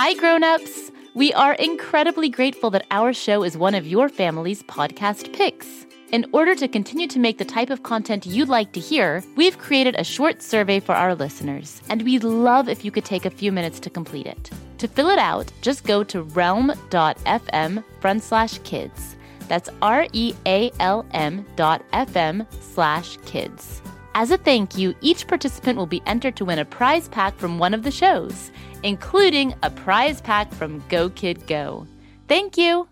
Hi, grown-ups! We are incredibly grateful that our show is one of your family's podcast picks. In order to continue to make the type of content you'd like to hear, we've created a short survey for our listeners, and we'd love if you could take a few minutes to complete it. To fill it out, just go to realm.fm front slash kids. That's R E A L M dot FM slash kids. As a thank you, each participant will be entered to win a prize pack from one of the shows including a prize pack from Go Kid Go. Thank you!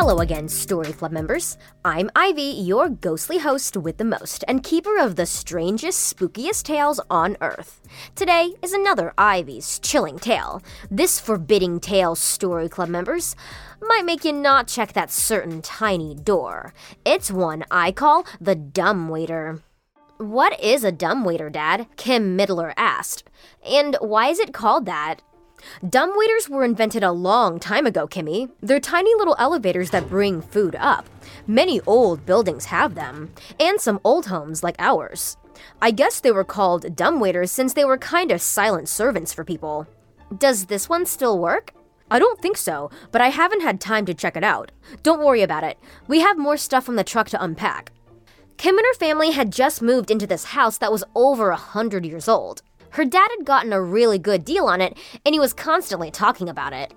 Hello again, Story Club members. I'm Ivy, your ghostly host with the most, and keeper of the strangest, spookiest tales on Earth. Today is another Ivy's chilling tale. This forbidding tale, Story Club members, might make you not check that certain tiny door. It's one I call the Dumb Waiter. What is a dumbwaiter, Dad? Kim Middler asked. And why is it called that? Dumbwaiters were invented a long time ago, Kimmy. They're tiny little elevators that bring food up. Many old buildings have them, and some old homes like ours. I guess they were called dumbwaiters since they were kind of silent servants for people. Does this one still work? I don't think so, but I haven't had time to check it out. Don't worry about it. We have more stuff from the truck to unpack. Kim and her family had just moved into this house that was over a hundred years old. Her dad had gotten a really good deal on it, and he was constantly talking about it.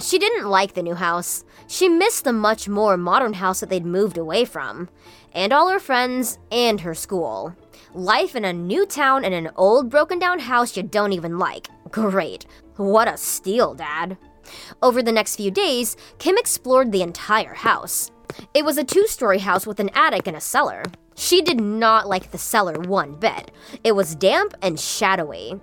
She didn't like the new house. She missed the much more modern house that they'd moved away from, and all her friends, and her school. Life in a new town in an old broken down house you don't even like. Great. What a steal, Dad. Over the next few days, Kim explored the entire house. It was a two story house with an attic and a cellar. She did not like the cellar one bit. It was damp and shadowy.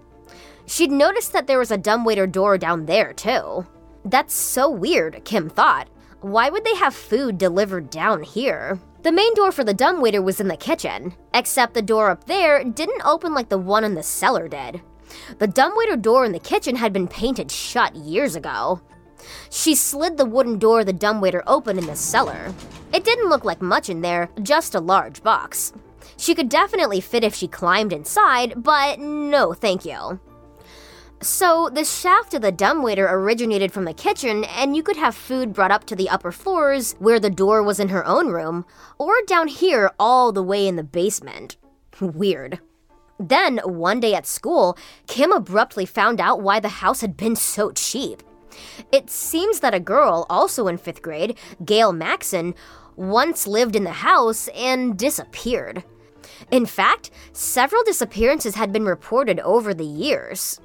She'd noticed that there was a dumbwaiter door down there, too. That's so weird, Kim thought. Why would they have food delivered down here? The main door for the dumbwaiter was in the kitchen, except the door up there didn't open like the one in the cellar did. The dumbwaiter door in the kitchen had been painted shut years ago. She slid the wooden door the dumbwaiter open in the cellar. It didn't look like much in there, just a large box. She could definitely fit if she climbed inside, but no thank you. So, the shaft of the dumbwaiter originated from the kitchen, and you could have food brought up to the upper floors where the door was in her own room, or down here all the way in the basement. Weird. Then, one day at school, Kim abruptly found out why the house had been so cheap. It seems that a girl, also in fifth grade, Gail Maxon, once lived in the house and disappeared. In fact, several disappearances had been reported over the years.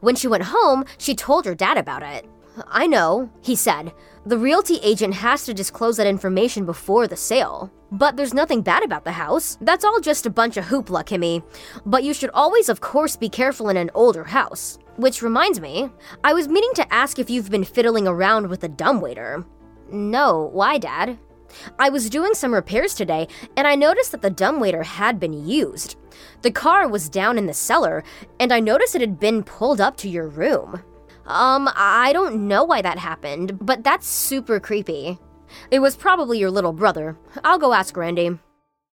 When she went home, she told her dad about it. I know, he said. The realty agent has to disclose that information before the sale. But there's nothing bad about the house. That's all just a bunch of hoopla, Kimmy. But you should always, of course, be careful in an older house. Which reminds me, I was meaning to ask if you've been fiddling around with the dumbwaiter. No, why, Dad? I was doing some repairs today, and I noticed that the dumbwaiter had been used. The car was down in the cellar, and I noticed it had been pulled up to your room. Um, I don't know why that happened, but that's super creepy. It was probably your little brother. I'll go ask Randy.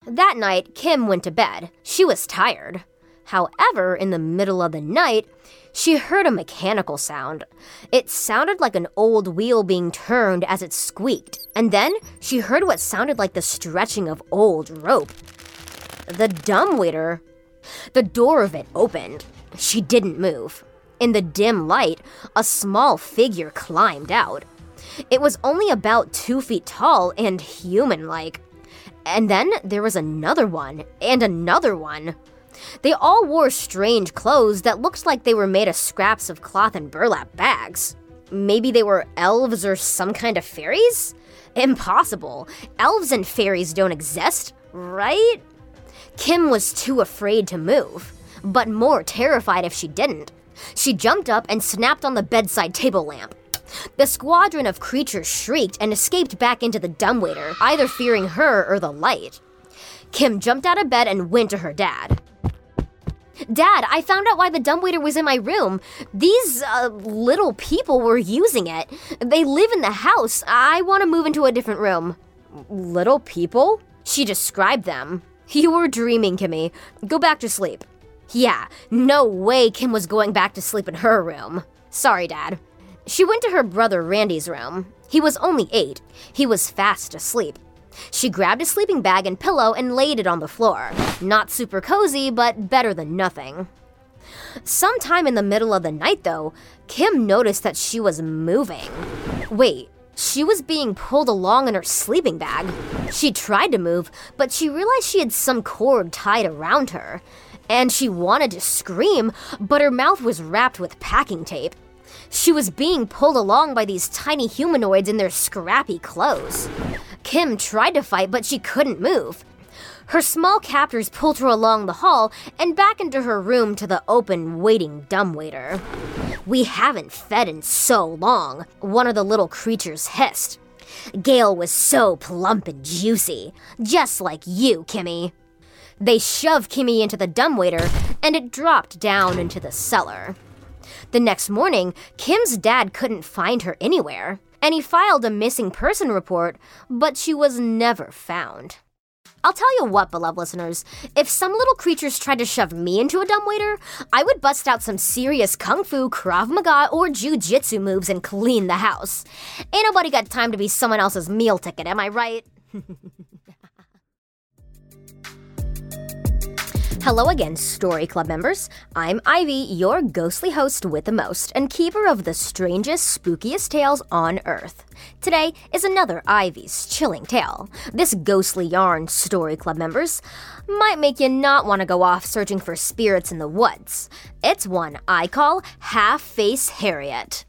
That night, Kim went to bed. She was tired. However, in the middle of the night, she heard a mechanical sound. It sounded like an old wheel being turned as it squeaked, and then she heard what sounded like the stretching of old rope. The dumbwaiter. The door of it opened. She didn't move. In the dim light, a small figure climbed out. It was only about two feet tall and human like. And then there was another one, and another one. They all wore strange clothes that looked like they were made of scraps of cloth and burlap bags. Maybe they were elves or some kind of fairies? Impossible. Elves and fairies don't exist, right? Kim was too afraid to move, but more terrified if she didn't. She jumped up and snapped on the bedside table lamp. The squadron of creatures shrieked and escaped back into the dumbwaiter, either fearing her or the light. Kim jumped out of bed and went to her dad. Dad, I found out why the dumbwaiter was in my room. These uh, little people were using it. They live in the house. I want to move into a different room. Little people? She described them. You were dreaming, Kimmy. Go back to sleep. Yeah, no way Kim was going back to sleep in her room. Sorry, Dad. She went to her brother Randy's room. He was only eight. He was fast asleep. She grabbed a sleeping bag and pillow and laid it on the floor. Not super cozy, but better than nothing. Sometime in the middle of the night, though, Kim noticed that she was moving. Wait, she was being pulled along in her sleeping bag. She tried to move, but she realized she had some cord tied around her. And she wanted to scream, but her mouth was wrapped with packing tape. She was being pulled along by these tiny humanoids in their scrappy clothes. Kim tried to fight, but she couldn't move. Her small captors pulled her along the hall and back into her room to the open, waiting dumbwaiter. We haven't fed in so long, one of the little creatures hissed. Gail was so plump and juicy, just like you, Kimmy. They shoved Kimmy into the dumbwaiter, and it dropped down into the cellar. The next morning, Kim's dad couldn't find her anywhere, and he filed a missing person report, but she was never found. I'll tell you what, beloved listeners, if some little creatures tried to shove me into a dumbwaiter, I would bust out some serious kung fu, krav maga, or jujitsu moves and clean the house. Ain't nobody got time to be someone else's meal ticket, am I right? Hello again, Story Club members. I'm Ivy, your ghostly host with the most, and keeper of the strangest, spookiest tales on Earth. Today is another Ivy's chilling tale. This ghostly yarn, Story Club members, might make you not want to go off searching for spirits in the woods. It's one I call Half Face Harriet.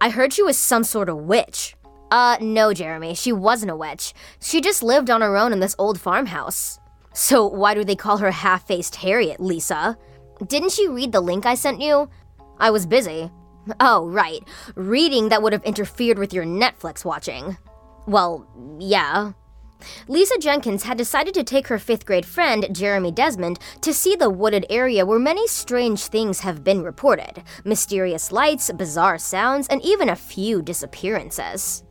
I heard she was some sort of witch. Uh, no, Jeremy, she wasn't a witch. She just lived on her own in this old farmhouse. So why do they call her half-faced Harriet, Lisa? Didn't you read the link I sent you? I was busy. Oh, right. Reading that would have interfered with your Netflix watching. Well, yeah. Lisa Jenkins had decided to take her fifth grade friend, Jeremy Desmond, to see the wooded area where many strange things have been reported mysterious lights, bizarre sounds, and even a few disappearances.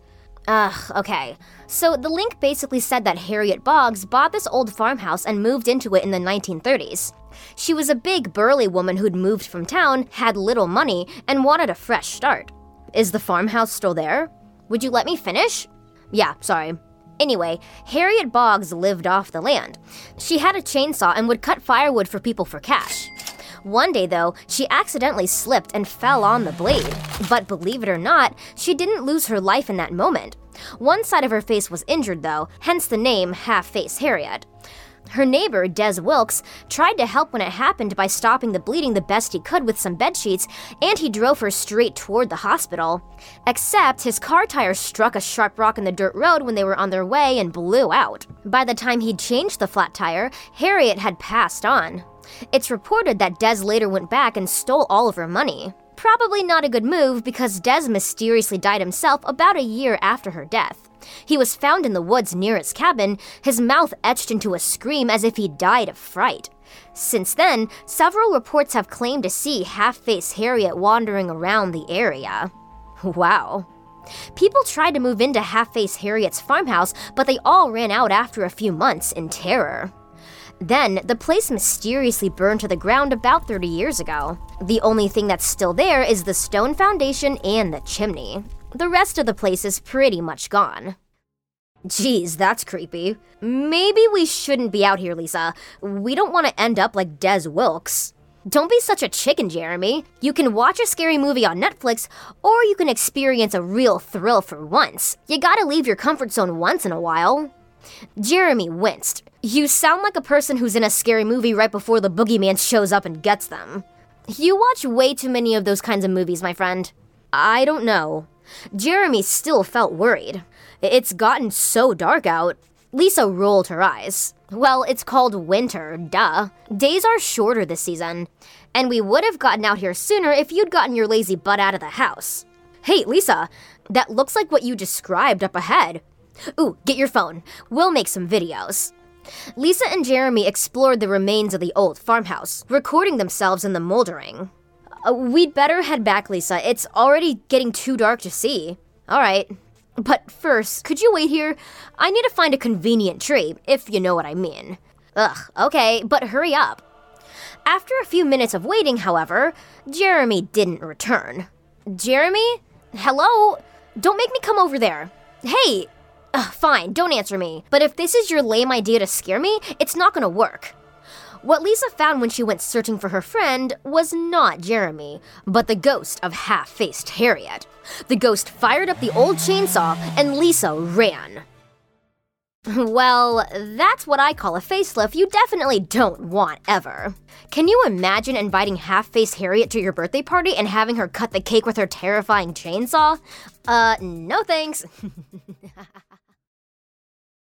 Ugh, okay. So the link basically said that Harriet Boggs bought this old farmhouse and moved into it in the 1930s. She was a big, burly woman who'd moved from town, had little money, and wanted a fresh start. Is the farmhouse still there? Would you let me finish? Yeah, sorry. Anyway, Harriet Boggs lived off the land. She had a chainsaw and would cut firewood for people for cash. One day, though, she accidentally slipped and fell on the blade. But believe it or not, she didn't lose her life in that moment. One side of her face was injured, though, hence the name Half Face Harriet. Her neighbor, Des Wilkes, tried to help when it happened by stopping the bleeding the best he could with some bed sheets, and he drove her straight toward the hospital. Except his car tire struck a sharp rock in the dirt road when they were on their way and blew out. By the time he'd changed the flat tire, Harriet had passed on. It's reported that Des later went back and stole all of her money. Probably not a good move because Des mysteriously died himself about a year after her death. He was found in the woods near his cabin, his mouth etched into a scream as if he died of fright. Since then, several reports have claimed to see half face Harriet wandering around the area. Wow. People tried to move into half face Harriet's farmhouse, but they all ran out after a few months in terror. Then, the place mysteriously burned to the ground about 30 years ago. The only thing that's still there is the stone foundation and the chimney. The rest of the place is pretty much gone. Geez, that's creepy. Maybe we shouldn't be out here, Lisa. We don't want to end up like Des Wilkes. Don't be such a chicken, Jeremy. You can watch a scary movie on Netflix, or you can experience a real thrill for once. You gotta leave your comfort zone once in a while. Jeremy winced. You sound like a person who's in a scary movie right before the boogeyman shows up and gets them. You watch way too many of those kinds of movies, my friend. I don't know. Jeremy still felt worried. It's gotten so dark out. Lisa rolled her eyes. Well, it's called winter, duh. Days are shorter this season. And we would have gotten out here sooner if you'd gotten your lazy butt out of the house. Hey, Lisa, that looks like what you described up ahead. Ooh, get your phone. We'll make some videos. Lisa and Jeremy explored the remains of the old farmhouse, recording themselves in the moldering. Uh, we'd better head back, Lisa. It's already getting too dark to see. All right. But first, could you wait here? I need to find a convenient tree, if you know what I mean. Ugh, okay, but hurry up. After a few minutes of waiting, however, Jeremy didn't return. Jeremy? Hello? Don't make me come over there. Hey! Ugh, fine, don't answer me. But if this is your lame idea to scare me, it's not gonna work. What Lisa found when she went searching for her friend was not Jeremy, but the ghost of half faced Harriet. The ghost fired up the old chainsaw, and Lisa ran. Well, that's what I call a facelift you definitely don't want ever. Can you imagine inviting half faced Harriet to your birthday party and having her cut the cake with her terrifying chainsaw? Uh, no thanks.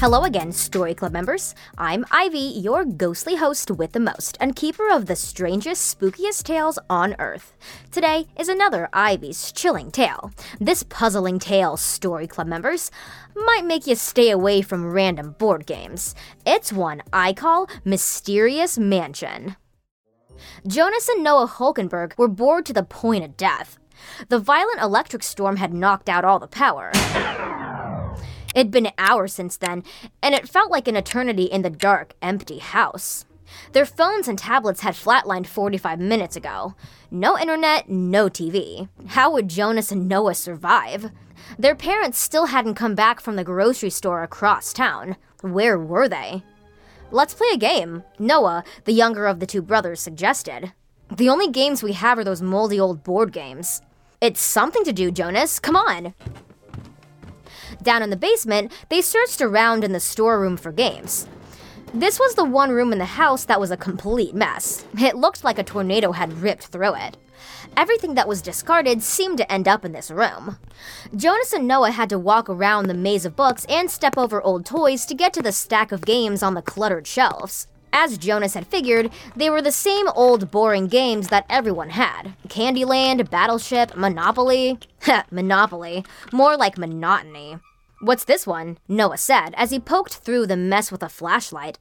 Hello again, Story Club members. I'm Ivy, your ghostly host with the most, and keeper of the strangest, spookiest tales on Earth. Today is another Ivy's chilling tale. This puzzling tale, Story Club members, might make you stay away from random board games. It's one I call Mysterious Mansion. Jonas and Noah Hulkenberg were bored to the point of death. The violent electric storm had knocked out all the power. It'd been hours since then, and it felt like an eternity in the dark, empty house. Their phones and tablets had flatlined 45 minutes ago. No internet, no TV. How would Jonas and Noah survive? Their parents still hadn't come back from the grocery store across town. Where were they? Let's play a game, Noah, the younger of the two brothers, suggested. The only games we have are those moldy old board games. It's something to do, Jonas. Come on. Down in the basement, they searched around in the storeroom for games. This was the one room in the house that was a complete mess. It looked like a tornado had ripped through it. Everything that was discarded seemed to end up in this room. Jonas and Noah had to walk around the maze of books and step over old toys to get to the stack of games on the cluttered shelves. As Jonas had figured, they were the same old boring games that everyone had Candyland, Battleship, Monopoly. Monopoly. More like monotony. What's this one? Noah said as he poked through the mess with a flashlight.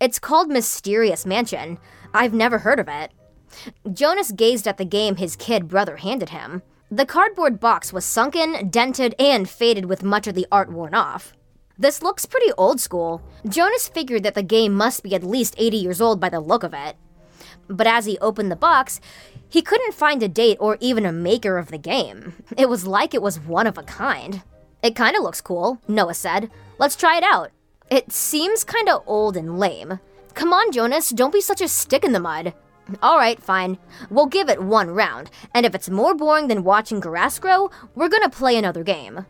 It's called Mysterious Mansion. I've never heard of it. Jonas gazed at the game his kid brother handed him. The cardboard box was sunken, dented, and faded with much of the art worn off. This looks pretty old school. Jonas figured that the game must be at least 80 years old by the look of it. But as he opened the box, he couldn't find a date or even a maker of the game. It was like it was one of a kind. It kinda looks cool, Noah said. Let's try it out. It seems kinda old and lame. Come on, Jonas, don't be such a stick in the mud. Alright, fine. We'll give it one round, and if it's more boring than watching grass grow, we're gonna play another game.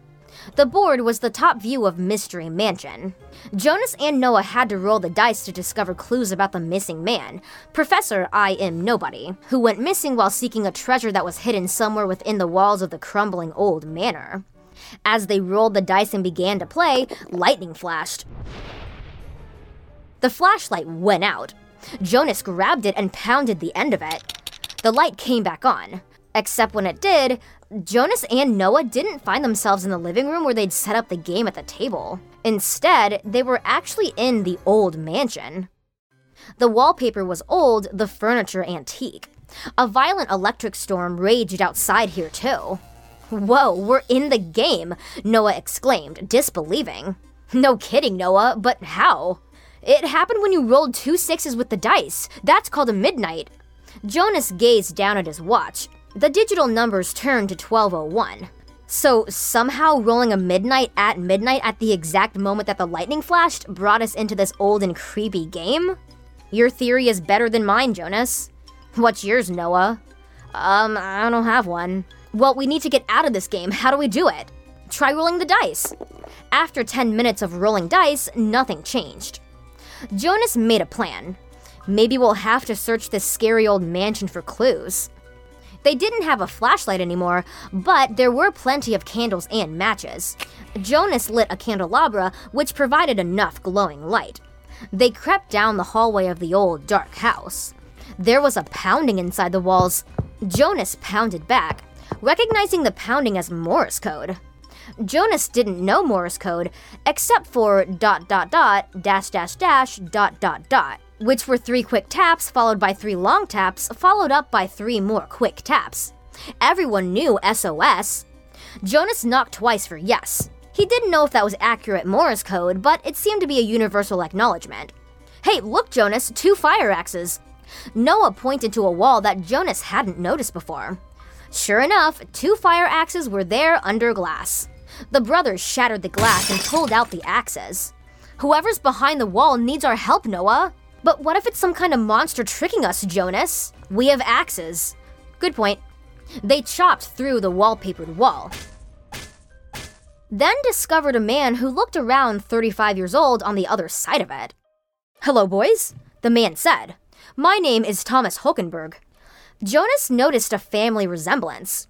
The board was the top view of Mystery Mansion. Jonas and Noah had to roll the dice to discover clues about the missing man, Professor I Am Nobody, who went missing while seeking a treasure that was hidden somewhere within the walls of the crumbling old manor. As they rolled the dice and began to play, lightning flashed. The flashlight went out, Jonas grabbed it and pounded the end of it. The light came back on. Except when it did, Jonas and Noah didn't find themselves in the living room where they'd set up the game at the table. Instead, they were actually in the old mansion. The wallpaper was old, the furniture antique. A violent electric storm raged outside here, too. Whoa, we're in the game, Noah exclaimed, disbelieving. No kidding, Noah, but how? It happened when you rolled two sixes with the dice. That's called a midnight. Jonas gazed down at his watch. The digital numbers turned to 1201. So, somehow rolling a midnight at midnight at the exact moment that the lightning flashed brought us into this old and creepy game? Your theory is better than mine, Jonas. What's yours, Noah? Um, I don't have one. Well, we need to get out of this game. How do we do it? Try rolling the dice. After 10 minutes of rolling dice, nothing changed. Jonas made a plan. Maybe we'll have to search this scary old mansion for clues. They didn't have a flashlight anymore, but there were plenty of candles and matches. Jonas lit a candelabra, which provided enough glowing light. They crept down the hallway of the old, dark house. There was a pounding inside the walls. Jonas pounded back, recognizing the pounding as Morse code. Jonas didn't know Morse code except for dot dot dot dash dash dash dot dot dot, which were three quick taps followed by three long taps followed up by three more quick taps. Everyone knew SOS. Jonas knocked twice for yes. He didn't know if that was accurate Morse code, but it seemed to be a universal acknowledgement. Hey, look, Jonas, two fire axes. Noah pointed to a wall that Jonas hadn't noticed before. Sure enough, two fire axes were there under glass. The brothers shattered the glass and pulled out the axes. Whoever's behind the wall needs our help, Noah. But what if it's some kind of monster tricking us, Jonas? We have axes. Good point. They chopped through the wallpapered wall. Then discovered a man who looked around 35 years old on the other side of it. Hello, boys, the man said. My name is Thomas Hulkenberg. Jonas noticed a family resemblance.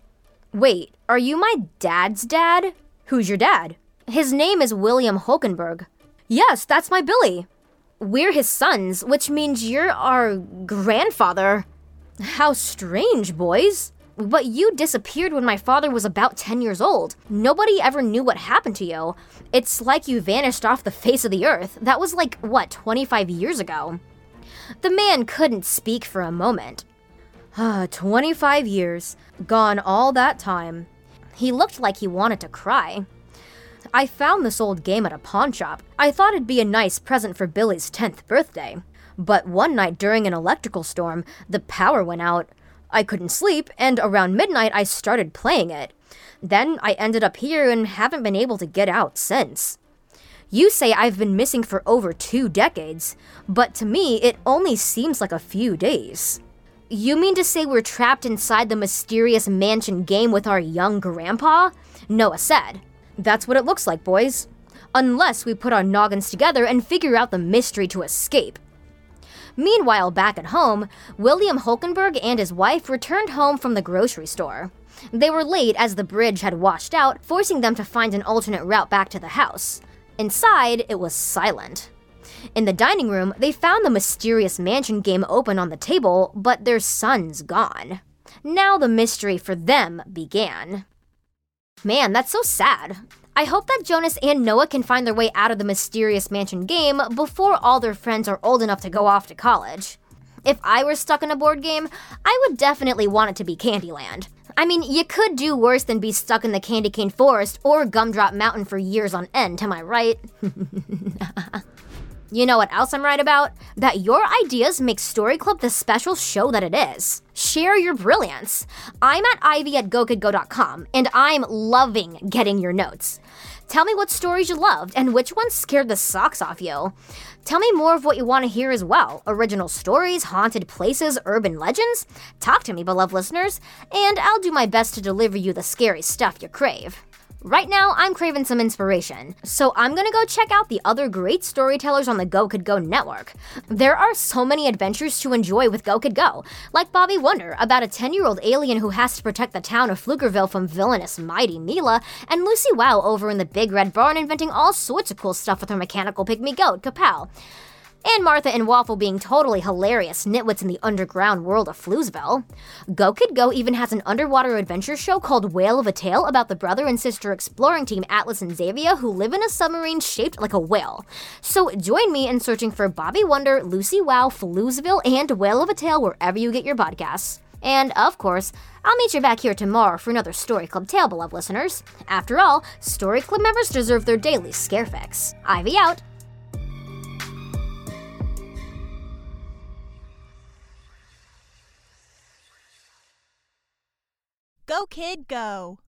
Wait, are you my dad's dad? Who's your dad? His name is William Hulkenberg. Yes, that's my Billy. We're his sons, which means you're our grandfather. How strange, boys. But you disappeared when my father was about 10 years old. Nobody ever knew what happened to you. It's like you vanished off the face of the earth. That was like, what, 25 years ago? The man couldn't speak for a moment. Ah, 25 years. Gone all that time. He looked like he wanted to cry. I found this old game at a pawn shop. I thought it'd be a nice present for Billy's 10th birthday. But one night during an electrical storm, the power went out. I couldn't sleep, and around midnight I started playing it. Then I ended up here and haven't been able to get out since. You say I've been missing for over two decades, but to me it only seems like a few days. You mean to say we're trapped inside the mysterious mansion game with our young grandpa? Noah said. That's what it looks like, boys. unless we put our noggins together and figure out the mystery to escape. Meanwhile, back at home, William Hulkenberg and his wife returned home from the grocery store. They were late as the bridge had washed out, forcing them to find an alternate route back to the house. Inside, it was silent. In the dining room, they found the mysterious mansion game open on the table, but their son's gone. Now the mystery for them began. Man, that's so sad. I hope that Jonas and Noah can find their way out of the mysterious mansion game before all their friends are old enough to go off to college. If I were stuck in a board game, I would definitely want it to be Candyland. I mean, you could do worse than be stuck in the Candy Cane Forest or Gumdrop Mountain for years on end, am I right? You know what else I'm right about? That your ideas make Story Club the special show that it is. Share your brilliance. I'm at ivy at gokidgo.com, and I'm loving getting your notes. Tell me what stories you loved and which ones scared the socks off you. Tell me more of what you want to hear as well original stories, haunted places, urban legends. Talk to me, beloved listeners, and I'll do my best to deliver you the scary stuff you crave. Right now, I'm craving some inspiration, so I'm gonna go check out the other great storytellers on the Go Kid Go network. There are so many adventures to enjoy with Go Kid Go, like Bobby Wonder, about a 10 year old alien who has to protect the town of Pflugerville from villainous Mighty Mila, and Lucy Wow over in the Big Red Barn inventing all sorts of cool stuff with her mechanical pygmy goat, Kapow and Martha and Waffle being totally hilarious nitwits in the underground world of Floozeville. Go Kid Go even has an underwater adventure show called Whale of a Tale about the brother and sister exploring team Atlas and Xavier who live in a submarine shaped like a whale. So join me in searching for Bobby Wonder, Lucy Wow, Floozeville, and Whale of a Tale wherever you get your podcasts. And of course, I'll meet you back here tomorrow for another Story Club tale, beloved listeners. After all, Story Club members deserve their daily scare fix. Ivy out. Go, kid, go.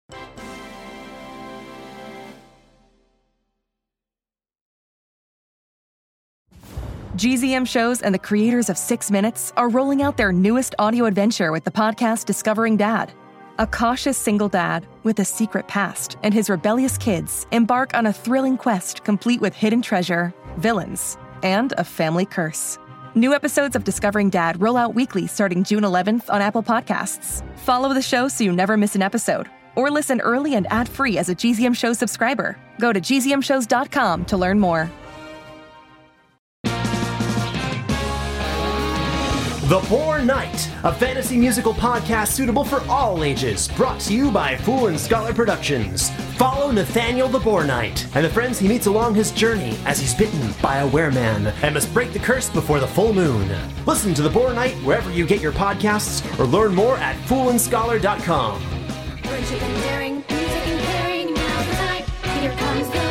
GZM shows and the creators of Six Minutes are rolling out their newest audio adventure with the podcast Discovering Dad. A cautious single dad with a secret past and his rebellious kids embark on a thrilling quest complete with hidden treasure, villains, and a family curse. New episodes of Discovering Dad roll out weekly starting June 11th on Apple Podcasts. Follow the show so you never miss an episode, or listen early and ad free as a GZM Show subscriber. Go to gzmshows.com to learn more. The Poor Knight, a fantasy musical podcast suitable for all ages, brought to you by Fool and Scholar Productions. Follow Nathaniel the Poor Knight and the friends he meets along his journey as he's bitten by a wereman and must break the curse before the full moon. Listen to The Poor Knight wherever you get your podcasts or learn more at foolandscholar.com. Friendship and daring, music and caring, now the night, here comes the